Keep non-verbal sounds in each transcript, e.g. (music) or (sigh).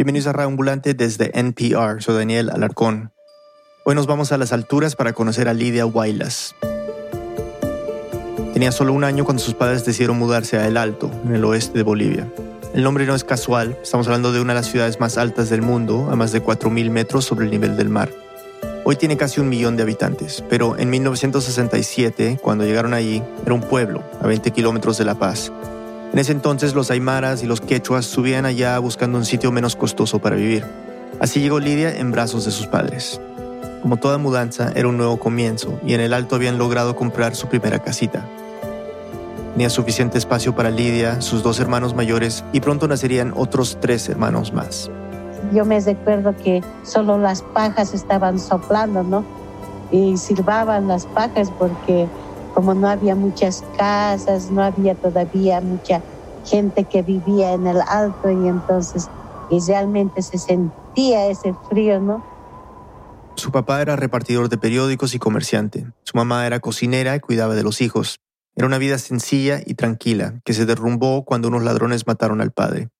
Bienvenidos a Ambulante desde NPR. Soy Daniel Alarcón. Hoy nos vamos a las alturas para conocer a Lidia Huaylas. Tenía solo un año cuando sus padres decidieron mudarse a El Alto, en el oeste de Bolivia. El nombre no es casual, estamos hablando de una de las ciudades más altas del mundo, a más de 4.000 metros sobre el nivel del mar. Hoy tiene casi un millón de habitantes, pero en 1967, cuando llegaron allí, era un pueblo, a 20 kilómetros de La Paz, en ese entonces los aymaras y los quechuas subían allá buscando un sitio menos costoso para vivir. Así llegó Lidia en brazos de sus padres. Como toda mudanza, era un nuevo comienzo y en el alto habían logrado comprar su primera casita. Tenía suficiente espacio para Lidia, sus dos hermanos mayores y pronto nacerían otros tres hermanos más. Yo me recuerdo que solo las pajas estaban soplando, ¿no? Y silbaban las pajas porque como no había muchas casas, no había todavía mucha gente que vivía en el alto y entonces y realmente se sentía ese frío, ¿no? Su papá era repartidor de periódicos y comerciante. Su mamá era cocinera y cuidaba de los hijos. Era una vida sencilla y tranquila que se derrumbó cuando unos ladrones mataron al padre.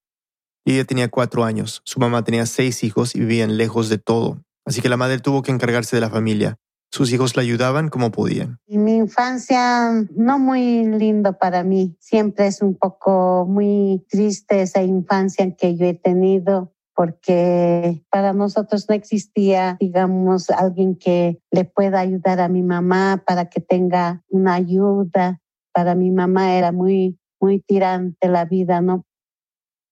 Lidia tenía cuatro años, su mamá tenía seis hijos y vivían lejos de todo, así que la madre tuvo que encargarse de la familia. Sus hijos la ayudaban como podían. Mi infancia no muy lindo para mí. Siempre es un poco muy triste esa infancia que yo he tenido porque para nosotros no existía, digamos, alguien que le pueda ayudar a mi mamá para que tenga una ayuda. Para mi mamá era muy, muy tirante la vida, ¿no?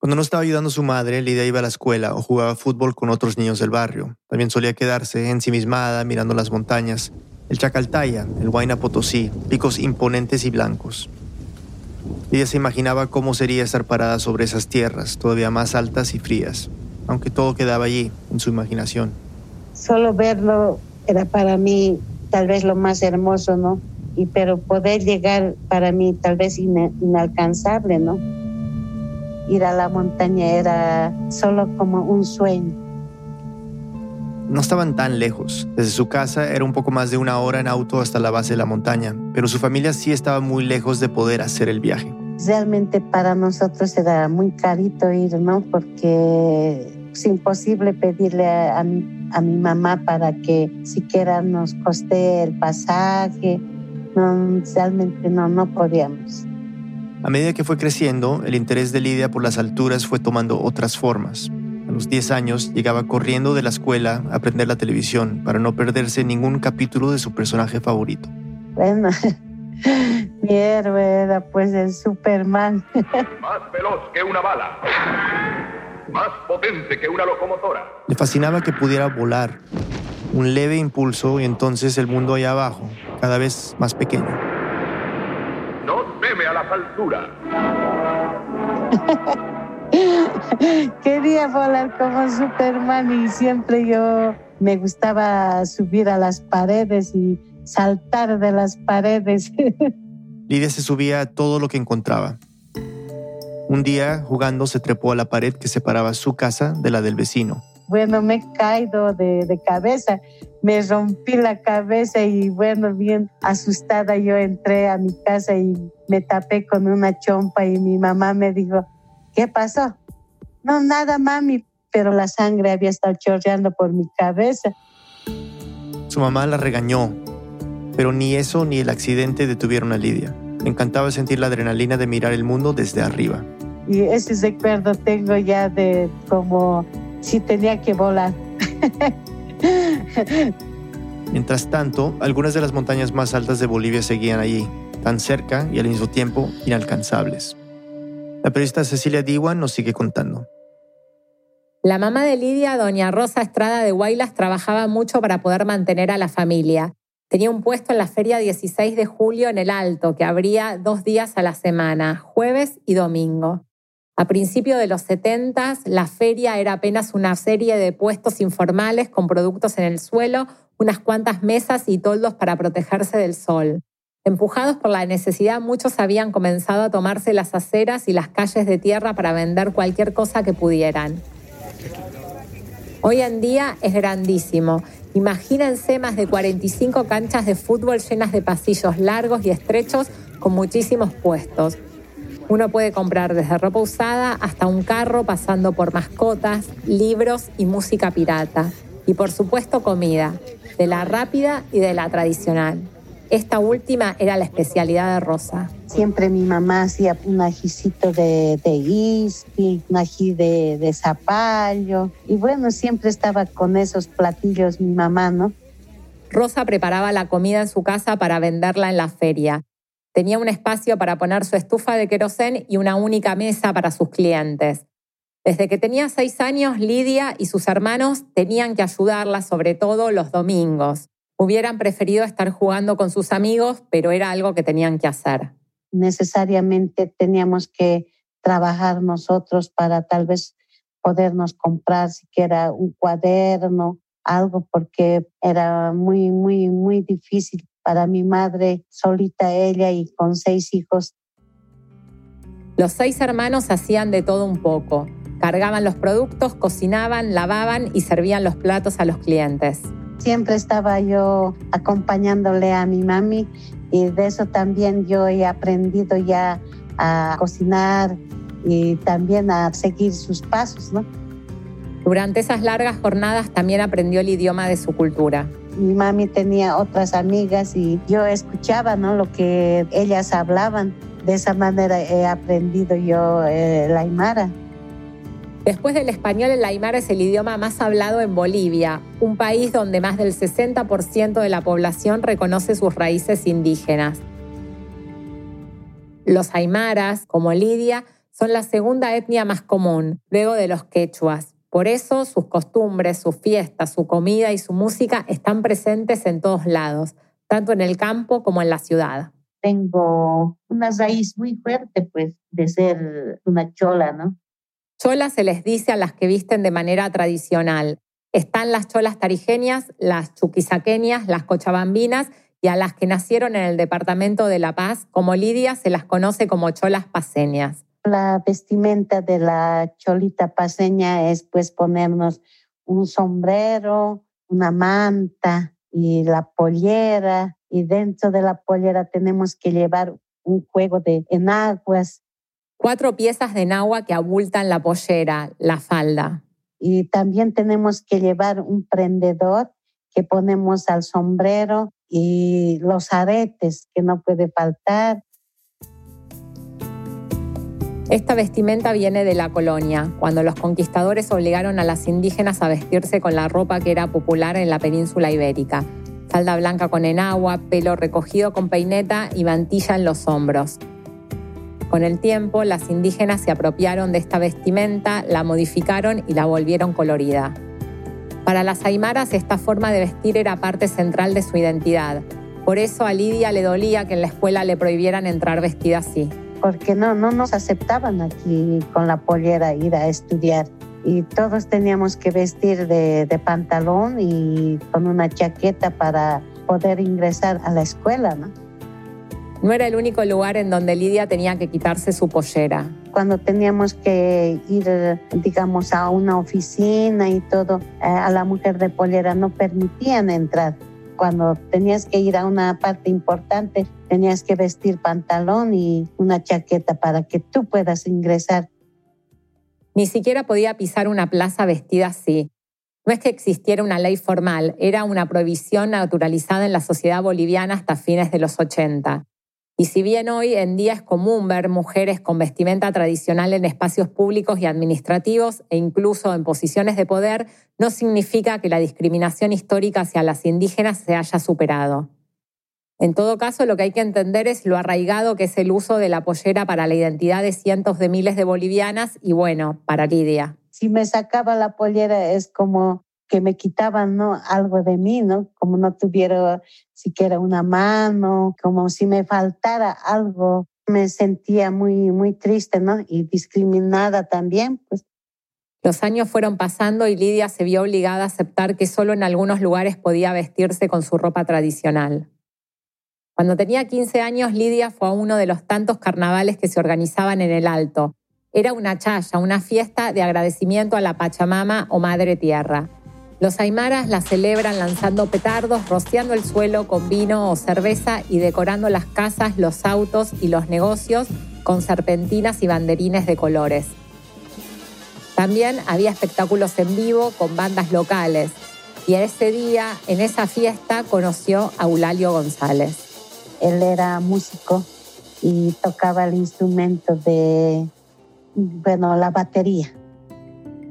Cuando no estaba ayudando a su madre, Lidia iba a la escuela o jugaba fútbol con otros niños del barrio. También solía quedarse ensimismada mirando las montañas, el Chacaltaya, el Huayna Potosí, picos imponentes y blancos. Lidia se imaginaba cómo sería estar parada sobre esas tierras, todavía más altas y frías, aunque todo quedaba allí, en su imaginación. Solo verlo era para mí tal vez lo más hermoso, ¿no? Y pero poder llegar para mí tal vez inalcanzable, ¿no? Ir a la montaña era solo como un sueño. No estaban tan lejos. Desde su casa era un poco más de una hora en auto hasta la base de la montaña, pero su familia sí estaba muy lejos de poder hacer el viaje. Realmente para nosotros era muy carito ir, ¿no? Porque es imposible pedirle a, mi, a mi mamá para que siquiera nos coste el pasaje. No, realmente no, no podíamos. A medida que fue creciendo, el interés de Lidia por las alturas fue tomando otras formas. A los 10 años llegaba corriendo de la escuela a aprender la televisión para no perderse ningún capítulo de su personaje favorito. Bueno, (laughs) mi héroe era pues el Superman. (laughs) Más veloz que una bala. Más potente que una locomotora. Le fascinaba que pudiera volar. Un leve impulso y entonces el mundo allá abajo, cada vez más pequeño a las alturas. (laughs) Quería volar como Superman y siempre yo me gustaba subir a las paredes y saltar de las paredes. (laughs) Lidia se subía a todo lo que encontraba. Un día, jugando, se trepó a la pared que separaba su casa de la del vecino. Bueno, me he caído de, de cabeza me rompí la cabeza y bueno, bien asustada yo entré a mi casa y me tapé con una chompa y mi mamá me dijo, ¿qué pasó? No, nada, mami, pero la sangre había estado chorreando por mi cabeza. Su mamá la regañó, pero ni eso ni el accidente detuvieron a Lidia. Me encantaba sentir la adrenalina de mirar el mundo desde arriba. Y ese recuerdo tengo ya de como si tenía que volar. Mientras tanto, algunas de las montañas más altas de Bolivia seguían allí, tan cerca y al mismo tiempo inalcanzables. La periodista Cecilia Diwan nos sigue contando. La mamá de Lidia, doña Rosa Estrada de Guaylas, trabajaba mucho para poder mantener a la familia. Tenía un puesto en la feria 16 de julio en el Alto, que abría dos días a la semana, jueves y domingo. A principios de los 70, la feria era apenas una serie de puestos informales con productos en el suelo, unas cuantas mesas y toldos para protegerse del sol. Empujados por la necesidad, muchos habían comenzado a tomarse las aceras y las calles de tierra para vender cualquier cosa que pudieran. Hoy en día es grandísimo. Imagínense más de 45 canchas de fútbol llenas de pasillos largos y estrechos con muchísimos puestos. Uno puede comprar desde ropa usada hasta un carro pasando por mascotas, libros y música pirata. Y por supuesto comida, de la rápida y de la tradicional. Esta última era la especialidad de Rosa. Siempre mi mamá hacía un ajicito de, de ispi, un ají de, de zapallo. Y bueno, siempre estaba con esos platillos mi mamá, ¿no? Rosa preparaba la comida en su casa para venderla en la feria. Tenía un espacio para poner su estufa de querosén y una única mesa para sus clientes. Desde que tenía seis años, Lidia y sus hermanos tenían que ayudarla, sobre todo los domingos. Hubieran preferido estar jugando con sus amigos, pero era algo que tenían que hacer. Necesariamente teníamos que trabajar nosotros para tal vez podernos comprar siquiera un cuaderno, algo, porque era muy, muy, muy difícil para mi madre, solita ella y con seis hijos. Los seis hermanos hacían de todo un poco. Cargaban los productos, cocinaban, lavaban y servían los platos a los clientes. Siempre estaba yo acompañándole a mi mami y de eso también yo he aprendido ya a cocinar y también a seguir sus pasos, ¿no? Durante esas largas jornadas también aprendió el idioma de su cultura. Mi mami tenía otras amigas y yo escuchaba ¿no? lo que ellas hablaban. De esa manera he aprendido yo eh, la aymara. Después del español, el aymara es el idioma más hablado en Bolivia, un país donde más del 60% de la población reconoce sus raíces indígenas. Los aymaras, como Lidia, son la segunda etnia más común, luego de los quechuas. Por eso sus costumbres, sus fiestas, su comida y su música están presentes en todos lados, tanto en el campo como en la ciudad. Tengo una raíz muy fuerte, pues, de ser una chola, ¿no? Cholas se les dice a las que visten de manera tradicional. Están las cholas tarijeñas, las chuquisaqueñas, las cochabambinas y a las que nacieron en el departamento de La Paz, como Lidia, se las conoce como cholas paseñas. La vestimenta de la cholita paseña es pues ponernos un sombrero, una manta y la pollera y dentro de la pollera tenemos que llevar un juego de enaguas Cuatro piezas de nagua que abultan la pollera, la falda. Y también tenemos que llevar un prendedor que ponemos al sombrero y los aretes que no puede faltar. Esta vestimenta viene de la colonia, cuando los conquistadores obligaron a las indígenas a vestirse con la ropa que era popular en la península ibérica. Falda blanca con enagua, pelo recogido con peineta y mantilla en los hombros. Con el tiempo, las indígenas se apropiaron de esta vestimenta, la modificaron y la volvieron colorida. Para las aymaras, esta forma de vestir era parte central de su identidad. Por eso a Lidia le dolía que en la escuela le prohibieran entrar vestida así. Porque no, no nos aceptaban aquí con la pollera ir a estudiar. Y todos teníamos que vestir de, de pantalón y con una chaqueta para poder ingresar a la escuela, ¿no? No era el único lugar en donde Lidia tenía que quitarse su pollera. Cuando teníamos que ir, digamos, a una oficina y todo, eh, a la mujer de pollera no permitían entrar. Cuando tenías que ir a una parte importante, tenías que vestir pantalón y una chaqueta para que tú puedas ingresar. Ni siquiera podía pisar una plaza vestida así. No es que existiera una ley formal, era una prohibición naturalizada en la sociedad boliviana hasta fines de los 80. Y si bien hoy en día es común ver mujeres con vestimenta tradicional en espacios públicos y administrativos e incluso en posiciones de poder, no significa que la discriminación histórica hacia las indígenas se haya superado. En todo caso, lo que hay que entender es lo arraigado que es el uso de la pollera para la identidad de cientos de miles de bolivianas y bueno, para Lidia. Si me sacaba la pollera es como que me quitaban ¿no? algo de mí, ¿no? Como no tuviera siquiera una mano, como si me faltara algo. Me sentía muy, muy triste, ¿no? Y discriminada también, pues. Los años fueron pasando y Lidia se vio obligada a aceptar que solo en algunos lugares podía vestirse con su ropa tradicional. Cuando tenía 15 años, Lidia fue a uno de los tantos carnavales que se organizaban en el Alto. Era una chaya, una fiesta de agradecimiento a la Pachamama o Madre Tierra. Los aymaras la celebran lanzando petardos, rociando el suelo con vino o cerveza y decorando las casas, los autos y los negocios con serpentinas y banderines de colores. También había espectáculos en vivo con bandas locales. Y ese día, en esa fiesta, conoció a Eulalio González. Él era músico y tocaba el instrumento de, bueno, la batería.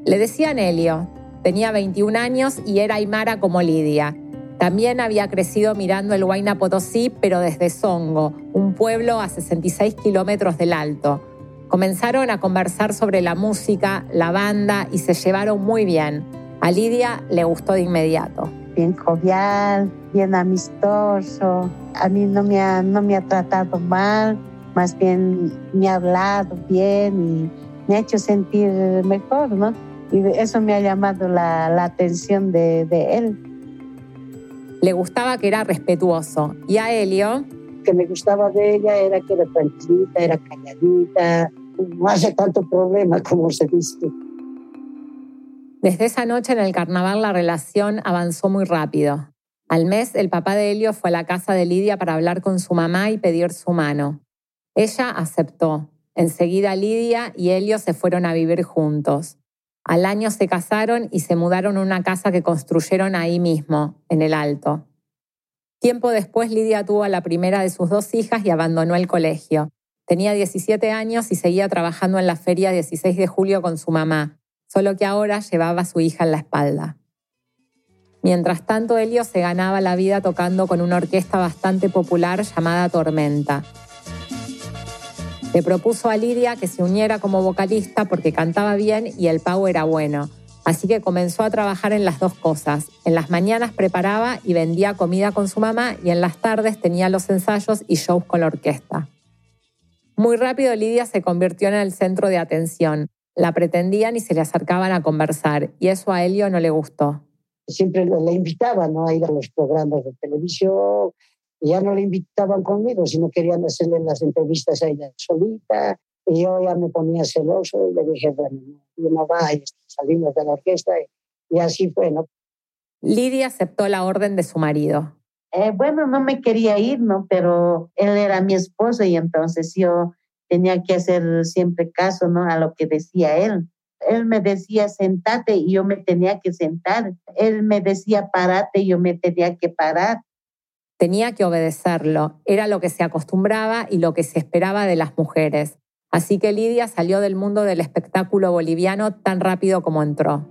Le decían Helio. Tenía 21 años y era aymara como Lidia. También había crecido mirando el Huayna Potosí, pero desde Songo, un pueblo a 66 kilómetros del Alto. Comenzaron a conversar sobre la música, la banda y se llevaron muy bien. A Lidia le gustó de inmediato. Bien jovial, bien amistoso. A mí no me ha, no me ha tratado mal, más bien me ha hablado bien y me ha hecho sentir mejor, ¿no? Y eso me ha llamado la, la atención de, de él. Le gustaba que era respetuoso. Y a Helio... que me gustaba de ella era que era tranquilita, era calladita, no hace tanto problema como se dice. Desde esa noche en el carnaval la relación avanzó muy rápido. Al mes el papá de Helio fue a la casa de Lidia para hablar con su mamá y pedir su mano. Ella aceptó. Enseguida Lidia y Helio se fueron a vivir juntos. Al año se casaron y se mudaron a una casa que construyeron ahí mismo, en el Alto. Tiempo después Lidia tuvo a la primera de sus dos hijas y abandonó el colegio. Tenía 17 años y seguía trabajando en la feria 16 de julio con su mamá, solo que ahora llevaba a su hija en la espalda. Mientras tanto, Helio se ganaba la vida tocando con una orquesta bastante popular llamada Tormenta. Le propuso a Lidia que se uniera como vocalista porque cantaba bien y el pago era bueno. Así que comenzó a trabajar en las dos cosas. En las mañanas preparaba y vendía comida con su mamá y en las tardes tenía los ensayos y shows con la orquesta. Muy rápido Lidia se convirtió en el centro de atención. La pretendían y se le acercaban a conversar y eso a Helio no le gustó. Siempre le invitaban ¿no? a ir a los programas de televisión, ya no le invitaban conmigo, sino querían hacerle las entrevistas a ella solita. Y yo ya me ponía celoso y le dije, bueno, no, no vayas, salimos de la orquesta. Y, así fue, ¿no? Lidia aceptó la orden de su marido. Eh, bueno, no me quería ir, ¿no? Pero él era mi esposo y entonces yo tenía que hacer siempre caso, ¿no? A lo que decía él. Él me decía, sentate y yo me tenía que sentar. Él me decía, parate y yo me tenía que parar. Tenía que obedecerlo, era lo que se acostumbraba y lo que se esperaba de las mujeres. Así que Lidia salió del mundo del espectáculo boliviano tan rápido como entró.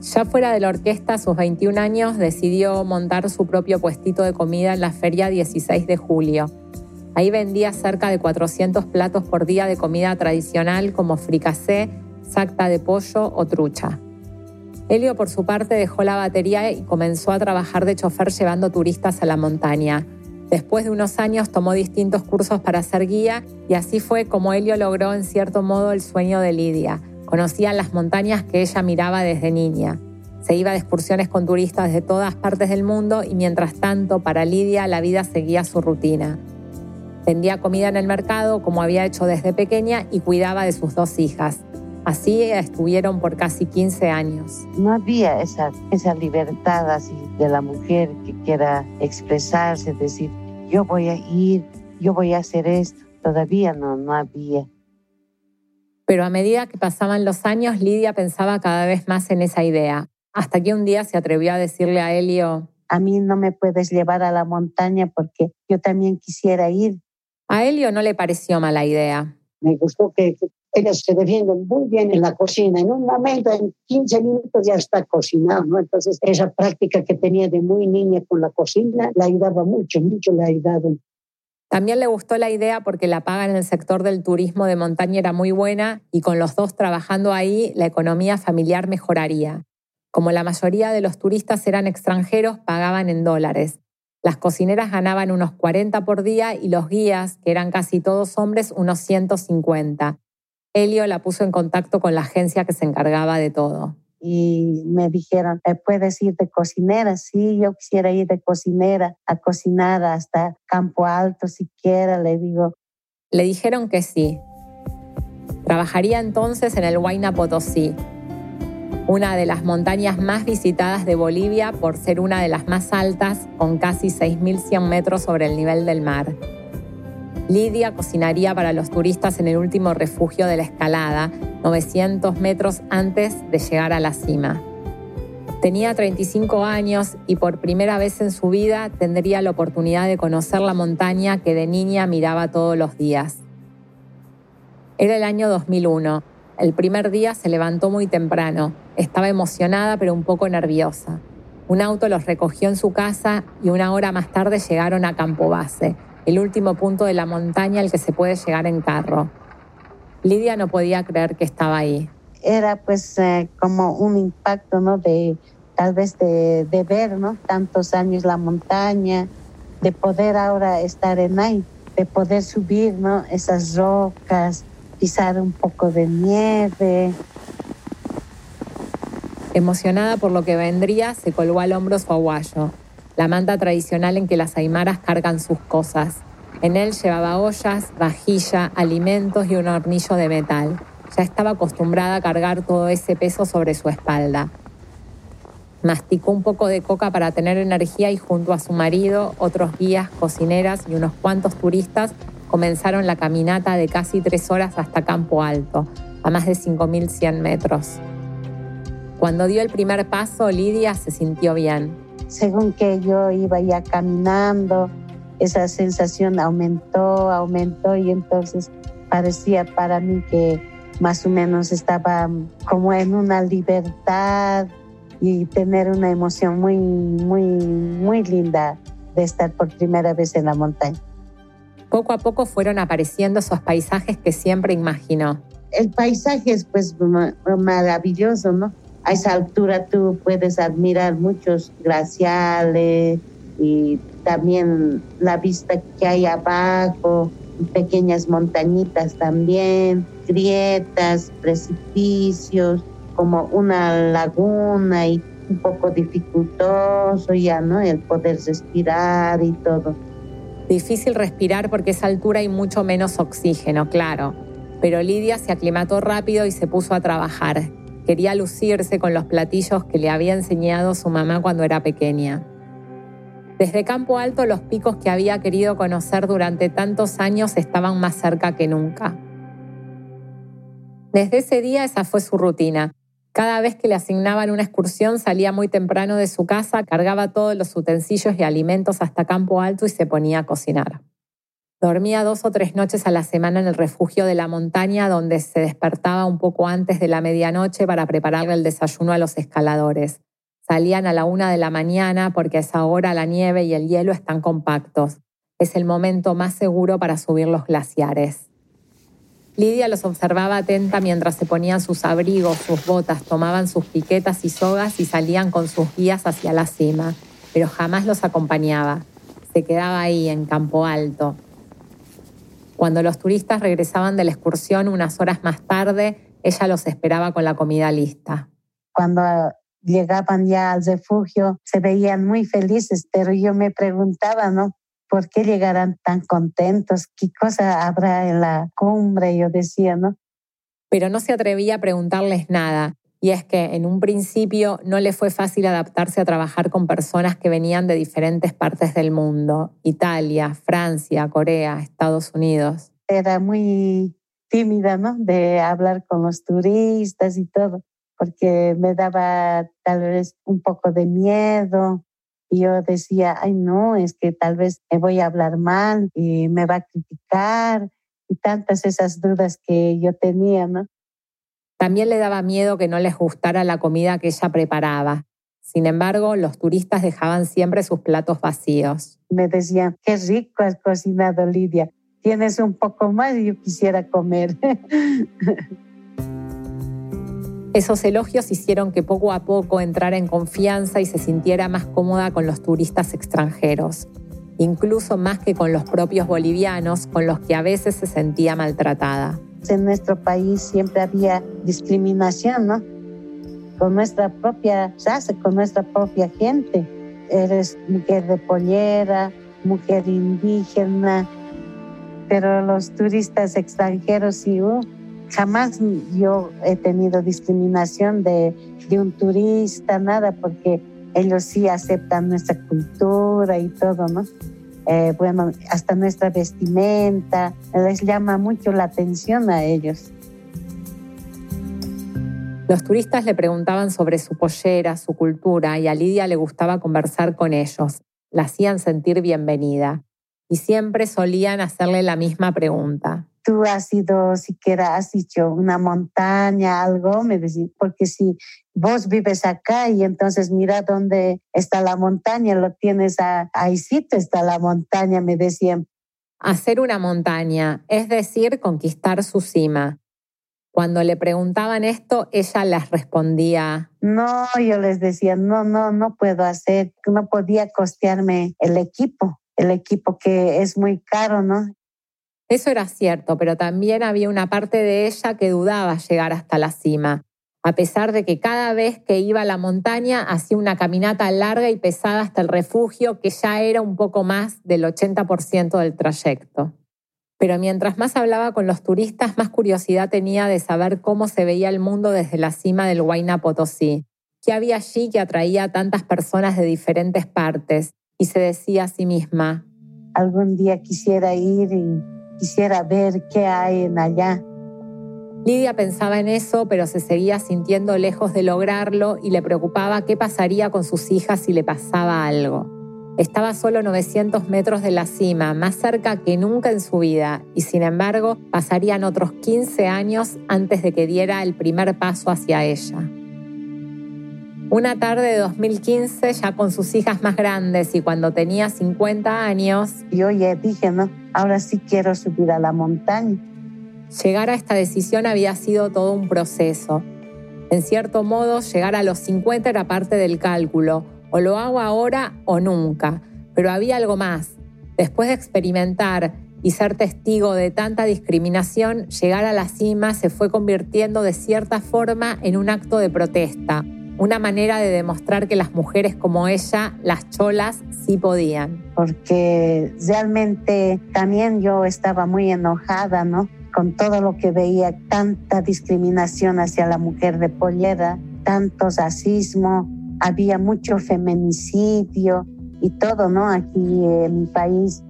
Ya fuera de la orquesta, a sus 21 años, decidió montar su propio puestito de comida en la feria 16 de julio. Ahí vendía cerca de 400 platos por día de comida tradicional como fricasé, sacta de pollo o trucha. Helio, por su parte, dejó la batería y comenzó a trabajar de chofer llevando turistas a la montaña. Después de unos años tomó distintos cursos para ser guía y así fue como Helio logró en cierto modo el sueño de Lidia. Conocía las montañas que ella miraba desde niña. Se iba de excursiones con turistas de todas partes del mundo y mientras tanto para Lidia la vida seguía su rutina. Vendía comida en el mercado como había hecho desde pequeña y cuidaba de sus dos hijas. Así estuvieron por casi 15 años. No había esa, esa libertad así de la mujer que quiera expresarse, decir, yo voy a ir, yo voy a hacer esto. Todavía no, no había. Pero a medida que pasaban los años, Lidia pensaba cada vez más en esa idea, hasta que un día se atrevió a decirle a Helio, a mí no me puedes llevar a la montaña porque yo también quisiera ir. A Helio no le pareció mala idea. Me gustó que ellas se defienden muy bien en la cocina. En un momento, en 15 minutos ya está cocinado, ¿no? Entonces, esa práctica que tenía de muy niña con la cocina la ayudaba mucho, mucho le ha ayudado. También le gustó la idea porque la paga en el sector del turismo de montaña era muy buena y con los dos trabajando ahí, la economía familiar mejoraría. Como la mayoría de los turistas eran extranjeros, pagaban en dólares. Las cocineras ganaban unos 40 por día y los guías, que eran casi todos hombres, unos 150. Helio la puso en contacto con la agencia que se encargaba de todo. Y me dijeron, ¿puedes ir de cocinera? Sí, yo quisiera ir de cocinera a cocinar hasta Campo Alto siquiera, le digo. Le dijeron que sí. Trabajaría entonces en el Huayna Potosí, una de las montañas más visitadas de Bolivia por ser una de las más altas, con casi 6.100 metros sobre el nivel del mar. Lidia cocinaría para los turistas en el último refugio de la escalada, 900 metros antes de llegar a la cima. Tenía 35 años y por primera vez en su vida tendría la oportunidad de conocer la montaña que de niña miraba todos los días. Era el año 2001. El primer día se levantó muy temprano. Estaba emocionada pero un poco nerviosa. Un auto los recogió en su casa y una hora más tarde llegaron a Campo Base, el último punto de la montaña al que se puede llegar en carro. Lidia no podía creer que estaba ahí. Era pues eh, como un impacto, ¿no? De tal vez de, de, ver, ¿no? Tantos años la montaña, de poder ahora estar en ahí, de poder subir, ¿no? Esas rocas, pisar un poco de nieve. Emocionada por lo que vendría, se colgó al hombro su aguayo la manta tradicional en que las aymaras cargan sus cosas. En él llevaba ollas, vajilla, alimentos y un hornillo de metal. Ya estaba acostumbrada a cargar todo ese peso sobre su espalda. Masticó un poco de coca para tener energía y junto a su marido, otros guías, cocineras y unos cuantos turistas comenzaron la caminata de casi tres horas hasta Campo Alto, a más de 5.100 metros. Cuando dio el primer paso, Lidia se sintió bien según que yo iba ya caminando, esa sensación aumentó, aumentó y entonces parecía para mí que más o menos estaba como en una libertad y tener una emoción muy, muy, muy linda de estar por primera vez en la montaña. Poco a poco fueron apareciendo esos paisajes que siempre imaginó. El paisaje es pues maravilloso, ¿no? A esa altura tú puedes admirar muchos glaciales y también la vista que hay abajo, pequeñas montañitas también, grietas, precipicios, como una laguna y un poco dificultoso ya, ¿no? El poder respirar y todo. Difícil respirar porque a esa altura hay mucho menos oxígeno, claro. Pero Lidia se aclimató rápido y se puso a trabajar. Quería lucirse con los platillos que le había enseñado su mamá cuando era pequeña. Desde Campo Alto los picos que había querido conocer durante tantos años estaban más cerca que nunca. Desde ese día esa fue su rutina. Cada vez que le asignaban una excursión salía muy temprano de su casa, cargaba todos los utensilios y alimentos hasta Campo Alto y se ponía a cocinar. Dormía dos o tres noches a la semana en el refugio de la montaña donde se despertaba un poco antes de la medianoche para prepararle el desayuno a los escaladores. Salían a la una de la mañana porque a esa hora la nieve y el hielo están compactos. Es el momento más seguro para subir los glaciares. Lidia los observaba atenta mientras se ponían sus abrigos, sus botas, tomaban sus piquetas y sogas y salían con sus guías hacia la cima, pero jamás los acompañaba. Se quedaba ahí, en Campo Alto, cuando los turistas regresaban de la excursión unas horas más tarde, ella los esperaba con la comida lista. Cuando llegaban ya al refugio, se veían muy felices, pero yo me preguntaba, ¿no? ¿Por qué llegarán tan contentos? ¿Qué cosa habrá en la cumbre? Yo decía, ¿no? Pero no se atrevía a preguntarles nada. Y es que en un principio no le fue fácil adaptarse a trabajar con personas que venían de diferentes partes del mundo, Italia, Francia, Corea, Estados Unidos. Era muy tímida, ¿no? De hablar con los turistas y todo, porque me daba tal vez un poco de miedo. Y yo decía, ay, no, es que tal vez me voy a hablar mal y me va a criticar y tantas esas dudas que yo tenía, ¿no? También le daba miedo que no les gustara la comida que ella preparaba. Sin embargo, los turistas dejaban siempre sus platos vacíos. Me decían, qué rico has cocinado, Lidia. Tienes un poco más y yo quisiera comer. (laughs) Esos elogios hicieron que poco a poco entrara en confianza y se sintiera más cómoda con los turistas extranjeros, incluso más que con los propios bolivianos, con los que a veces se sentía maltratada en nuestro país siempre había discriminación, ¿no? Con nuestra propia raza, con nuestra propia gente. Eres mujer de pollera, mujer indígena, pero los turistas extranjeros sí, uh, jamás yo he tenido discriminación de, de un turista, nada, porque ellos sí aceptan nuestra cultura y todo, ¿no? Eh, bueno, hasta nuestra vestimenta, les llama mucho la atención a ellos. Los turistas le preguntaban sobre su pollera, su cultura, y a Lidia le gustaba conversar con ellos. La hacían sentir bienvenida. Y siempre solían hacerle la misma pregunta. ¿Tú has ido siquiera, has dicho una montaña, algo? Me decían, porque si vos vives acá y entonces mira dónde está la montaña, lo tienes a, ahí sí está la montaña, me decían. Hacer una montaña, es decir, conquistar su cima. Cuando le preguntaban esto, ella les respondía. No, yo les decía, no, no, no puedo hacer, no podía costearme el equipo, el equipo que es muy caro, ¿no? Eso era cierto, pero también había una parte de ella que dudaba llegar hasta la cima, a pesar de que cada vez que iba a la montaña hacía una caminata larga y pesada hasta el refugio, que ya era un poco más del 80% del trayecto pero mientras más hablaba con los turistas, más curiosidad tenía de saber cómo se veía el mundo desde la cima del Huayna Potosí. ¿Qué había allí que atraía a tantas personas de diferentes partes? Y se decía a sí misma, algún día quisiera ir y quisiera ver qué hay en allá. Lidia pensaba en eso, pero se seguía sintiendo lejos de lograrlo y le preocupaba qué pasaría con sus hijas si le pasaba algo. Estaba solo 900 metros de la cima, más cerca que nunca en su vida, y sin embargo pasarían otros 15 años antes de que diera el primer paso hacia ella. Una tarde de 2015, ya con sus hijas más grandes y cuando tenía 50 años, yo ya dije, no, ahora sí quiero subir a la montaña. Llegar a esta decisión había sido todo un proceso. En cierto modo, llegar a los 50 era parte del cálculo, o lo hago ahora o nunca. Pero había algo más. Después de experimentar y ser testigo de tanta discriminación, llegar a la cima se fue convirtiendo de cierta forma en un acto de protesta, una manera de demostrar que las mujeres como ella, las cholas, sí podían. Porque realmente también yo estaba muy enojada, ¿no? Con todo lo que veía, tanta discriminación hacia la mujer de pollera, tanto racismo, había mucho feminicidio y todo, ¿no? Aquí en mi país.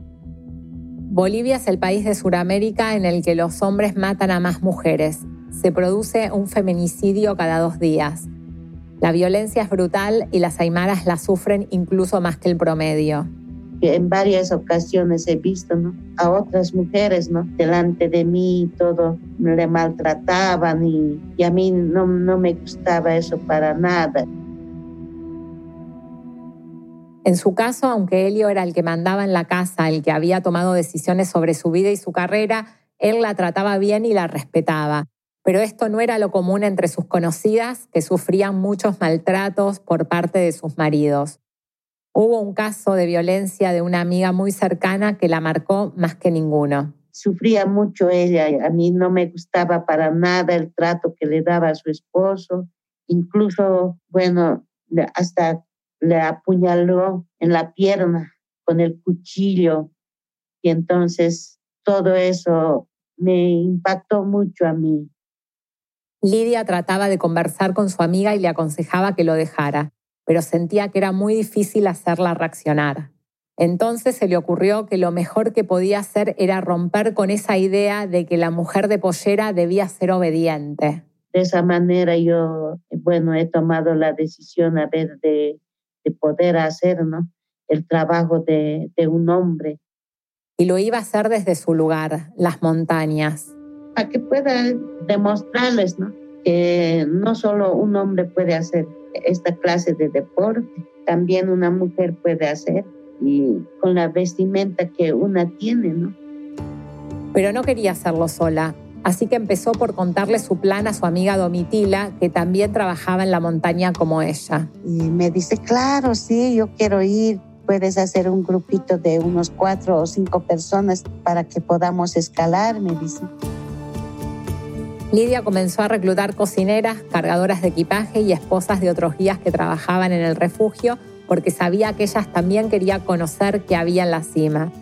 Bolivia es el país de Sudamérica en el que los hombres matan a más mujeres. Se produce un feminicidio cada dos días. La violencia es brutal y las aymaras la sufren incluso más que el promedio. En varias ocasiones he visto ¿no? a otras mujeres ¿no? delante de mí, todo le maltrataban y, y a mí no, no me gustaba eso para nada. En su caso, aunque Helio era el que mandaba en la casa, el que había tomado decisiones sobre su vida y su carrera, él la trataba bien y la respetaba. Pero esto no era lo común entre sus conocidas, que sufrían muchos maltratos por parte de sus maridos. Hubo un caso de violencia de una amiga muy cercana que la marcó más que ninguno. Sufría mucho ella, a mí no me gustaba para nada el trato que le daba a su esposo, incluso, bueno, hasta le apuñaló en la pierna con el cuchillo y entonces todo eso me impactó mucho a mí. Lidia trataba de conversar con su amiga y le aconsejaba que lo dejara, pero sentía que era muy difícil hacerla reaccionar. Entonces se le ocurrió que lo mejor que podía hacer era romper con esa idea de que la mujer de pollera debía ser obediente. De esa manera yo, bueno, he tomado la decisión a ver de de poder hacer ¿no? el trabajo de, de un hombre. Y lo iba a hacer desde su lugar, las montañas. Para que pueda demostrarles ¿no? que no solo un hombre puede hacer esta clase de deporte, también una mujer puede hacer y con la vestimenta que una tiene, ¿no? Pero no quería hacerlo sola. Así que empezó por contarle su plan a su amiga Domitila, que también trabajaba en la montaña como ella. Y me dice, claro, sí, yo quiero ir. Puedes hacer un grupito de unos cuatro o cinco personas para que podamos escalar, me dice. Lidia comenzó a reclutar cocineras, cargadoras de equipaje y esposas de otros guías que trabajaban en el refugio porque sabía que ellas también querían conocer qué había en la cima.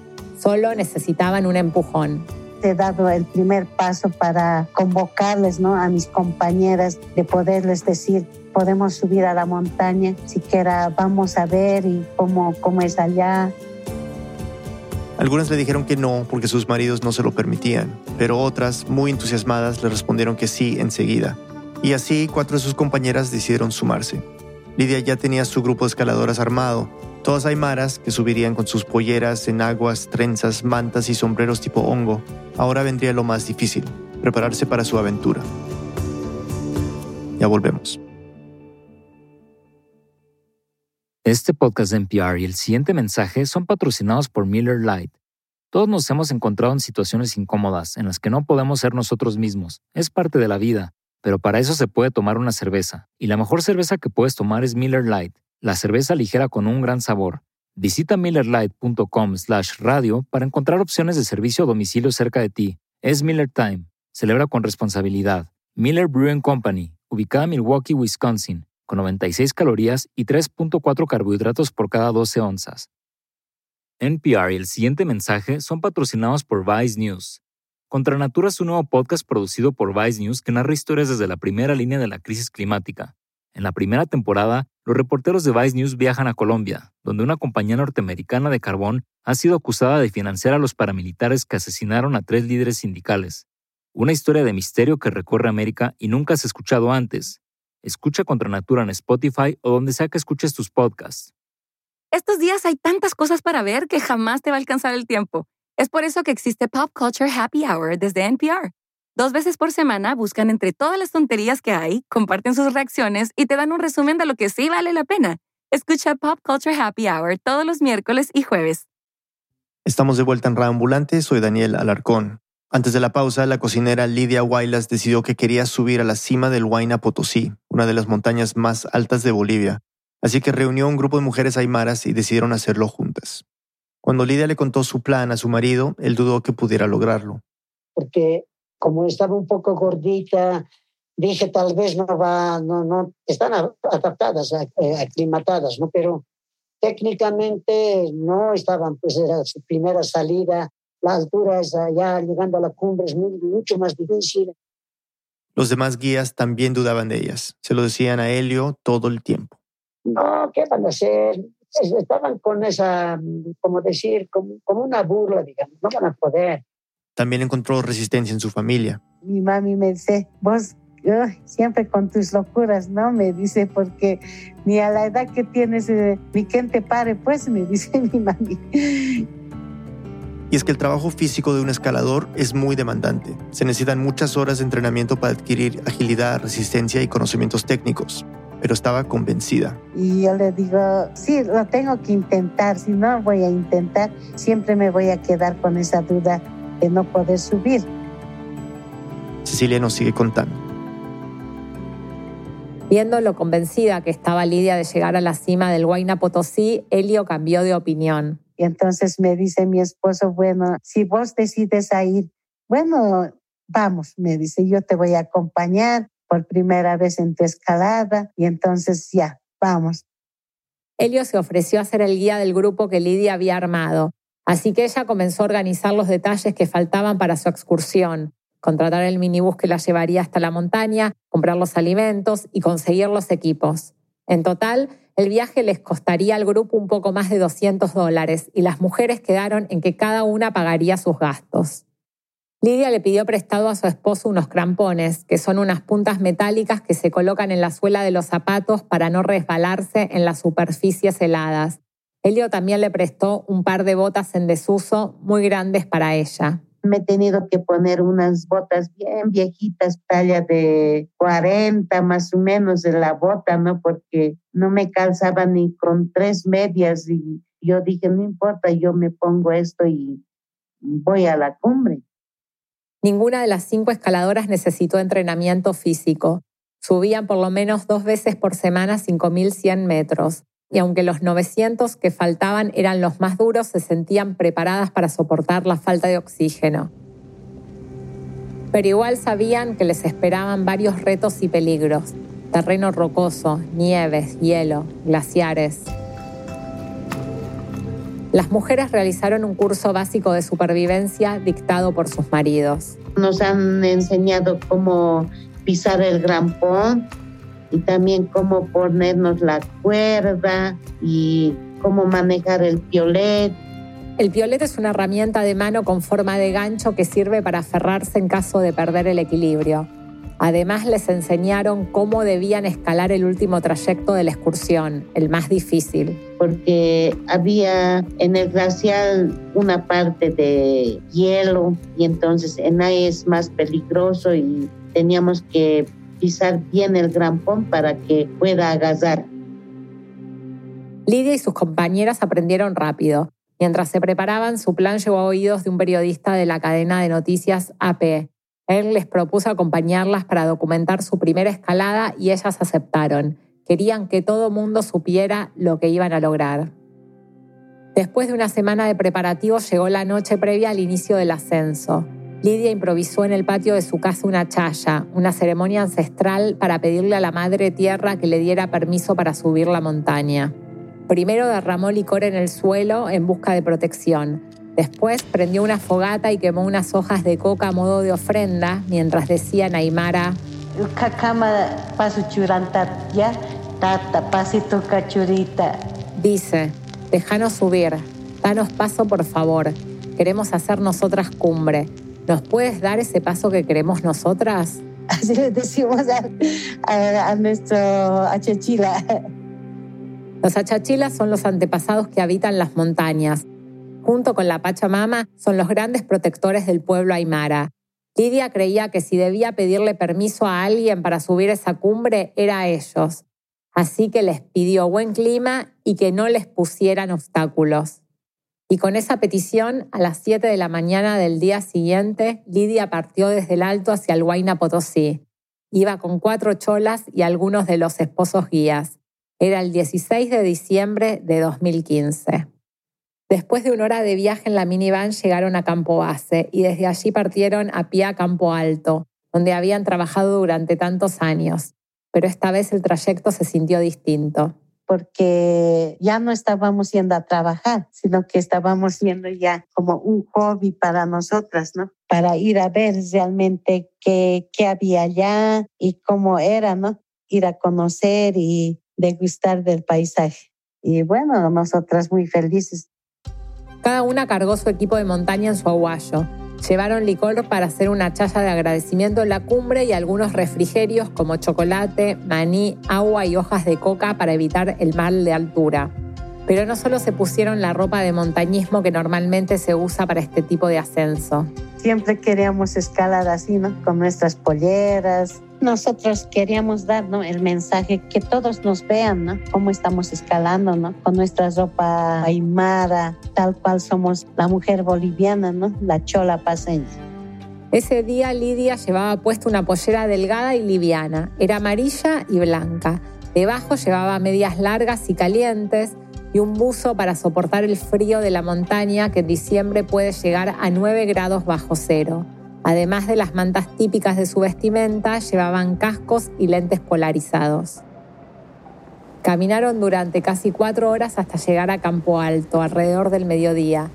Solo necesitaban un empujón he dado el primer paso para convocarles ¿no? a mis compañeras, de poderles decir, podemos subir a la montaña, siquiera vamos a ver y cómo, cómo es allá. Algunas le dijeron que no porque sus maridos no se lo permitían, pero otras, muy entusiasmadas, le respondieron que sí enseguida. Y así cuatro de sus compañeras decidieron sumarse. Lidia ya tenía su grupo de escaladoras armado, todas aymaras que subirían con sus polleras, enaguas, trenzas, mantas y sombreros tipo hongo. Ahora vendría lo más difícil, prepararse para su aventura. Ya volvemos. Este podcast de NPR y el siguiente mensaje son patrocinados por Miller Lite. Todos nos hemos encontrado en situaciones incómodas en las que no podemos ser nosotros mismos. Es parte de la vida, pero para eso se puede tomar una cerveza. Y la mejor cerveza que puedes tomar es Miller Lite, la cerveza ligera con un gran sabor. Visita millerlite.com/radio para encontrar opciones de servicio a domicilio cerca de ti. Es Miller Time. Celebra con responsabilidad. Miller Brewing Company, ubicada en Milwaukee, Wisconsin con 96 calorías y 3.4 carbohidratos por cada 12 onzas. NPR y el siguiente mensaje son patrocinados por Vice News. Contra Natura es un nuevo podcast producido por Vice News que narra historias desde la primera línea de la crisis climática. En la primera temporada, los reporteros de Vice News viajan a Colombia, donde una compañía norteamericana de carbón ha sido acusada de financiar a los paramilitares que asesinaron a tres líderes sindicales. Una historia de misterio que recorre América y nunca se ha escuchado antes, Escucha Contra Natura en Spotify o donde sea que escuches tus podcasts. Estos días hay tantas cosas para ver que jamás te va a alcanzar el tiempo. Es por eso que existe Pop Culture Happy Hour desde NPR. Dos veces por semana buscan entre todas las tonterías que hay, comparten sus reacciones y te dan un resumen de lo que sí vale la pena. Escucha Pop Culture Happy Hour todos los miércoles y jueves. Estamos de vuelta en Reambulante, soy Daniel Alarcón. Antes de la pausa, la cocinera Lidia Guaylas decidió que quería subir a la cima del Huayna Potosí, una de las montañas más altas de Bolivia, así que reunió un grupo de mujeres aymaras y decidieron hacerlo juntas. Cuando Lidia le contó su plan a su marido, él dudó que pudiera lograrlo. Porque como estaba un poco gordita, dije tal vez no va, no, están adaptadas, eh, aclimatadas, ¿no? Pero técnicamente no estaban, pues era su primera salida la altura es allá, llegando a la cumbre es mucho más difícil. Los demás guías también dudaban de ellas. Se lo decían a Helio todo el tiempo. No, ¿qué van a hacer? Estaban con esa, como decir, como, una burla, digamos. No van a poder. También encontró resistencia en su familia. Mi mami me dice, vos siempre con tus locuras, ¿no? Me dice, porque ni a la edad que tienes, eh, ni quien te pare, pues, me dice (laughs) mi mami. Y es que el trabajo físico de un escalador es muy demandante. Se necesitan muchas horas de entrenamiento para adquirir agilidad, resistencia y conocimientos técnicos. Pero estaba convencida. Y yo le digo, sí, lo tengo que intentar. Si no voy a intentar, siempre me voy a quedar con esa duda de no poder subir. Cecilia nos sigue contando. Viendo lo convencida que estaba Lidia de llegar a la cima del Huayna Potosí, Helio cambió de opinión. Y entonces me dice mi esposo, bueno, si vos decides a ir, bueno, vamos, me dice, yo te voy a acompañar por primera vez en tu escalada y entonces ya, vamos. Helio se ofreció a ser el guía del grupo que Lidia había armado, así que ella comenzó a organizar los detalles que faltaban para su excursión, contratar el minibús que la llevaría hasta la montaña, comprar los alimentos y conseguir los equipos. En total, el viaje les costaría al grupo un poco más de 200 dólares y las mujeres quedaron en que cada una pagaría sus gastos. Lidia le pidió prestado a su esposo unos crampones, que son unas puntas metálicas que se colocan en la suela de los zapatos para no resbalarse en las superficies heladas. Elio también le prestó un par de botas en desuso muy grandes para ella me he tenido que poner unas botas bien viejitas, talla de 40 más o menos de la bota, ¿no? Porque no me calzaba ni con tres medias y yo dije, no importa, yo me pongo esto y voy a la cumbre. Ninguna de las cinco escaladoras necesitó entrenamiento físico. Subían por lo menos dos veces por semana 5.100 metros y aunque los 900 que faltaban eran los más duros, se sentían preparadas para soportar la falta de oxígeno. Pero igual sabían que les esperaban varios retos y peligros. Terreno rocoso, nieves, hielo, glaciares. Las mujeres realizaron un curso básico de supervivencia dictado por sus maridos. Nos han enseñado cómo pisar el grampón, y también cómo ponernos la cuerda y cómo manejar el piolet. El piolet es una herramienta de mano con forma de gancho que sirve para aferrarse en caso de perder el equilibrio. Además les enseñaron cómo debían escalar el último trayecto de la excursión, el más difícil. Porque había en el glacial una parte de hielo y entonces en ahí es más peligroso y teníamos que pisar bien el grampón para que pueda agasar. Lidia y sus compañeras aprendieron rápido. Mientras se preparaban, su plan llegó a oídos de un periodista de la cadena de noticias AP. Él les propuso acompañarlas para documentar su primera escalada y ellas aceptaron. Querían que todo mundo supiera lo que iban a lograr. Después de una semana de preparativos llegó la noche previa al inicio del ascenso. Lidia improvisó en el patio de su casa una chaya, una ceremonia ancestral para pedirle a la Madre Tierra que le diera permiso para subir la montaña. Primero derramó licor en el suelo en busca de protección. Después prendió una fogata y quemó unas hojas de coca a modo de ofrenda mientras decía Naimara, Dice, déjanos subir, danos paso por favor, queremos hacer nosotras cumbre. ¿Nos puedes dar ese paso que queremos nosotras? (laughs) Así le decimos a, a nuestro achachila. Los achachilas son los antepasados que habitan las montañas. Junto con la Pachamama son los grandes protectores del pueblo aymara. Lidia creía que si debía pedirle permiso a alguien para subir esa cumbre era a ellos. Así que les pidió buen clima y que no les pusieran obstáculos. Y con esa petición, a las 7 de la mañana del día siguiente, Lidia partió desde el alto hacia el Huayna Potosí. Iba con cuatro cholas y algunos de los esposos guías. Era el 16 de diciembre de 2015. Después de una hora de viaje en la minivan llegaron a Campo Base y desde allí partieron a pie a Campo Alto, donde habían trabajado durante tantos años. Pero esta vez el trayecto se sintió distinto. Porque ya no estábamos yendo a trabajar, sino que estábamos yendo ya como un hobby para nosotras, ¿no? Para ir a ver realmente qué, qué había allá y cómo era, ¿no? Ir a conocer y degustar del paisaje. Y bueno, nosotras muy felices. Cada una cargó su equipo de montaña en su aguayo. Llevaron licor para hacer una chaya de agradecimiento en la cumbre y algunos refrigerios como chocolate, maní, agua y hojas de coca para evitar el mal de altura. Pero no solo se pusieron la ropa de montañismo que normalmente se usa para este tipo de ascenso. Siempre queríamos escalar así, ¿no? Con nuestras polleras, nosotros queríamos dar ¿no? el mensaje que todos nos vean, ¿no? Cómo estamos escalando, ¿no? Con nuestra ropa aymara, tal cual somos la mujer boliviana, ¿no? La chola paseña. Ese día Lidia llevaba puesta una pollera delgada y liviana. Era amarilla y blanca. Debajo llevaba medias largas y calientes y un buzo para soportar el frío de la montaña que en diciembre puede llegar a 9 grados bajo cero. Además de las mantas típicas de su vestimenta, llevaban cascos y lentes polarizados. Caminaron durante casi cuatro horas hasta llegar a Campo Alto, alrededor del mediodía.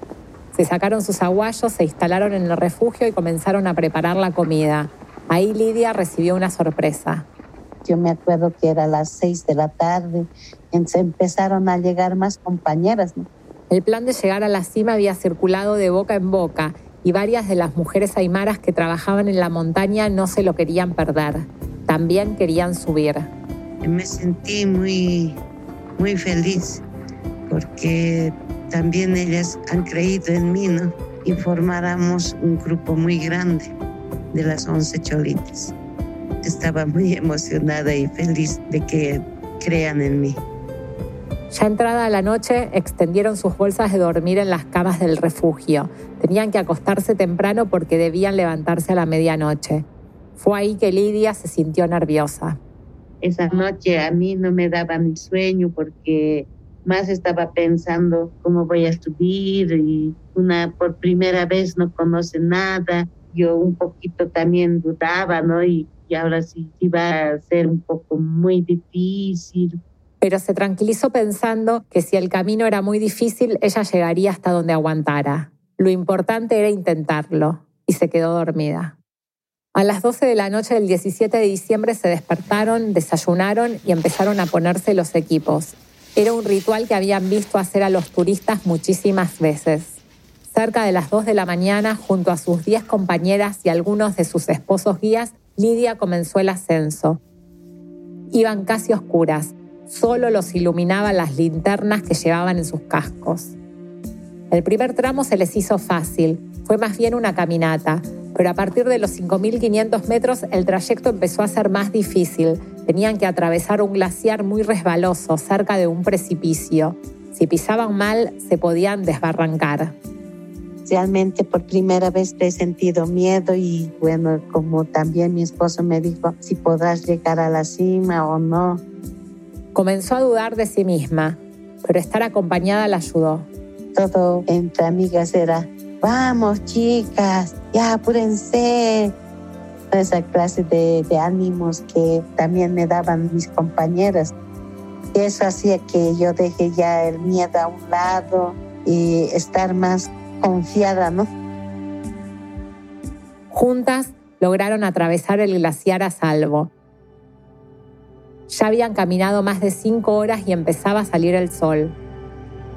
Se sacaron sus aguayos, se instalaron en el refugio y comenzaron a preparar la comida. Ahí Lidia recibió una sorpresa. Yo me acuerdo que era las seis de la tarde, se empezaron a llegar más compañeras. El plan de llegar a la cima había circulado de boca en boca y varias de las mujeres aymaras que trabajaban en la montaña no se lo querían perder. También querían subir. Me sentí muy, muy feliz porque también ellas han creído en mí, ¿no? Y formáramos un grupo muy grande de las 11 cholitas. Estaba muy emocionada y feliz de que crean en mí. Ya entrada la noche, extendieron sus bolsas de dormir en las camas del refugio. Tenían que acostarse temprano porque debían levantarse a la medianoche. Fue ahí que Lidia se sintió nerviosa. Esa noche a mí no me daba ni sueño porque más estaba pensando cómo voy a subir y una por primera vez no conoce nada. Yo un poquito también dudaba, ¿no? Y, y ahora sí iba a ser un poco muy difícil pero se tranquilizó pensando que si el camino era muy difícil, ella llegaría hasta donde aguantara. Lo importante era intentarlo, y se quedó dormida. A las 12 de la noche del 17 de diciembre se despertaron, desayunaron y empezaron a ponerse los equipos. Era un ritual que habían visto hacer a los turistas muchísimas veces. Cerca de las 2 de la mañana, junto a sus 10 compañeras y algunos de sus esposos guías, Lidia comenzó el ascenso. Iban casi oscuras, solo los iluminaban las linternas que llevaban en sus cascos. El primer tramo se les hizo fácil, fue más bien una caminata, pero a partir de los 5.500 metros el trayecto empezó a ser más difícil. Tenían que atravesar un glaciar muy resbaloso cerca de un precipicio. Si pisaban mal, se podían desbarrancar. Realmente por primera vez he sentido miedo y bueno, como también mi esposo me dijo si podrás llegar a la cima o no. Comenzó a dudar de sí misma, pero estar acompañada la ayudó. Todo entre amigas era, vamos chicas, ya apúrense. Esa clase de, de ánimos que también me daban mis compañeras. Eso hacía que yo deje ya el miedo a un lado y estar más confiada, ¿no? Juntas lograron atravesar el glaciar a salvo. Ya habían caminado más de cinco horas y empezaba a salir el sol.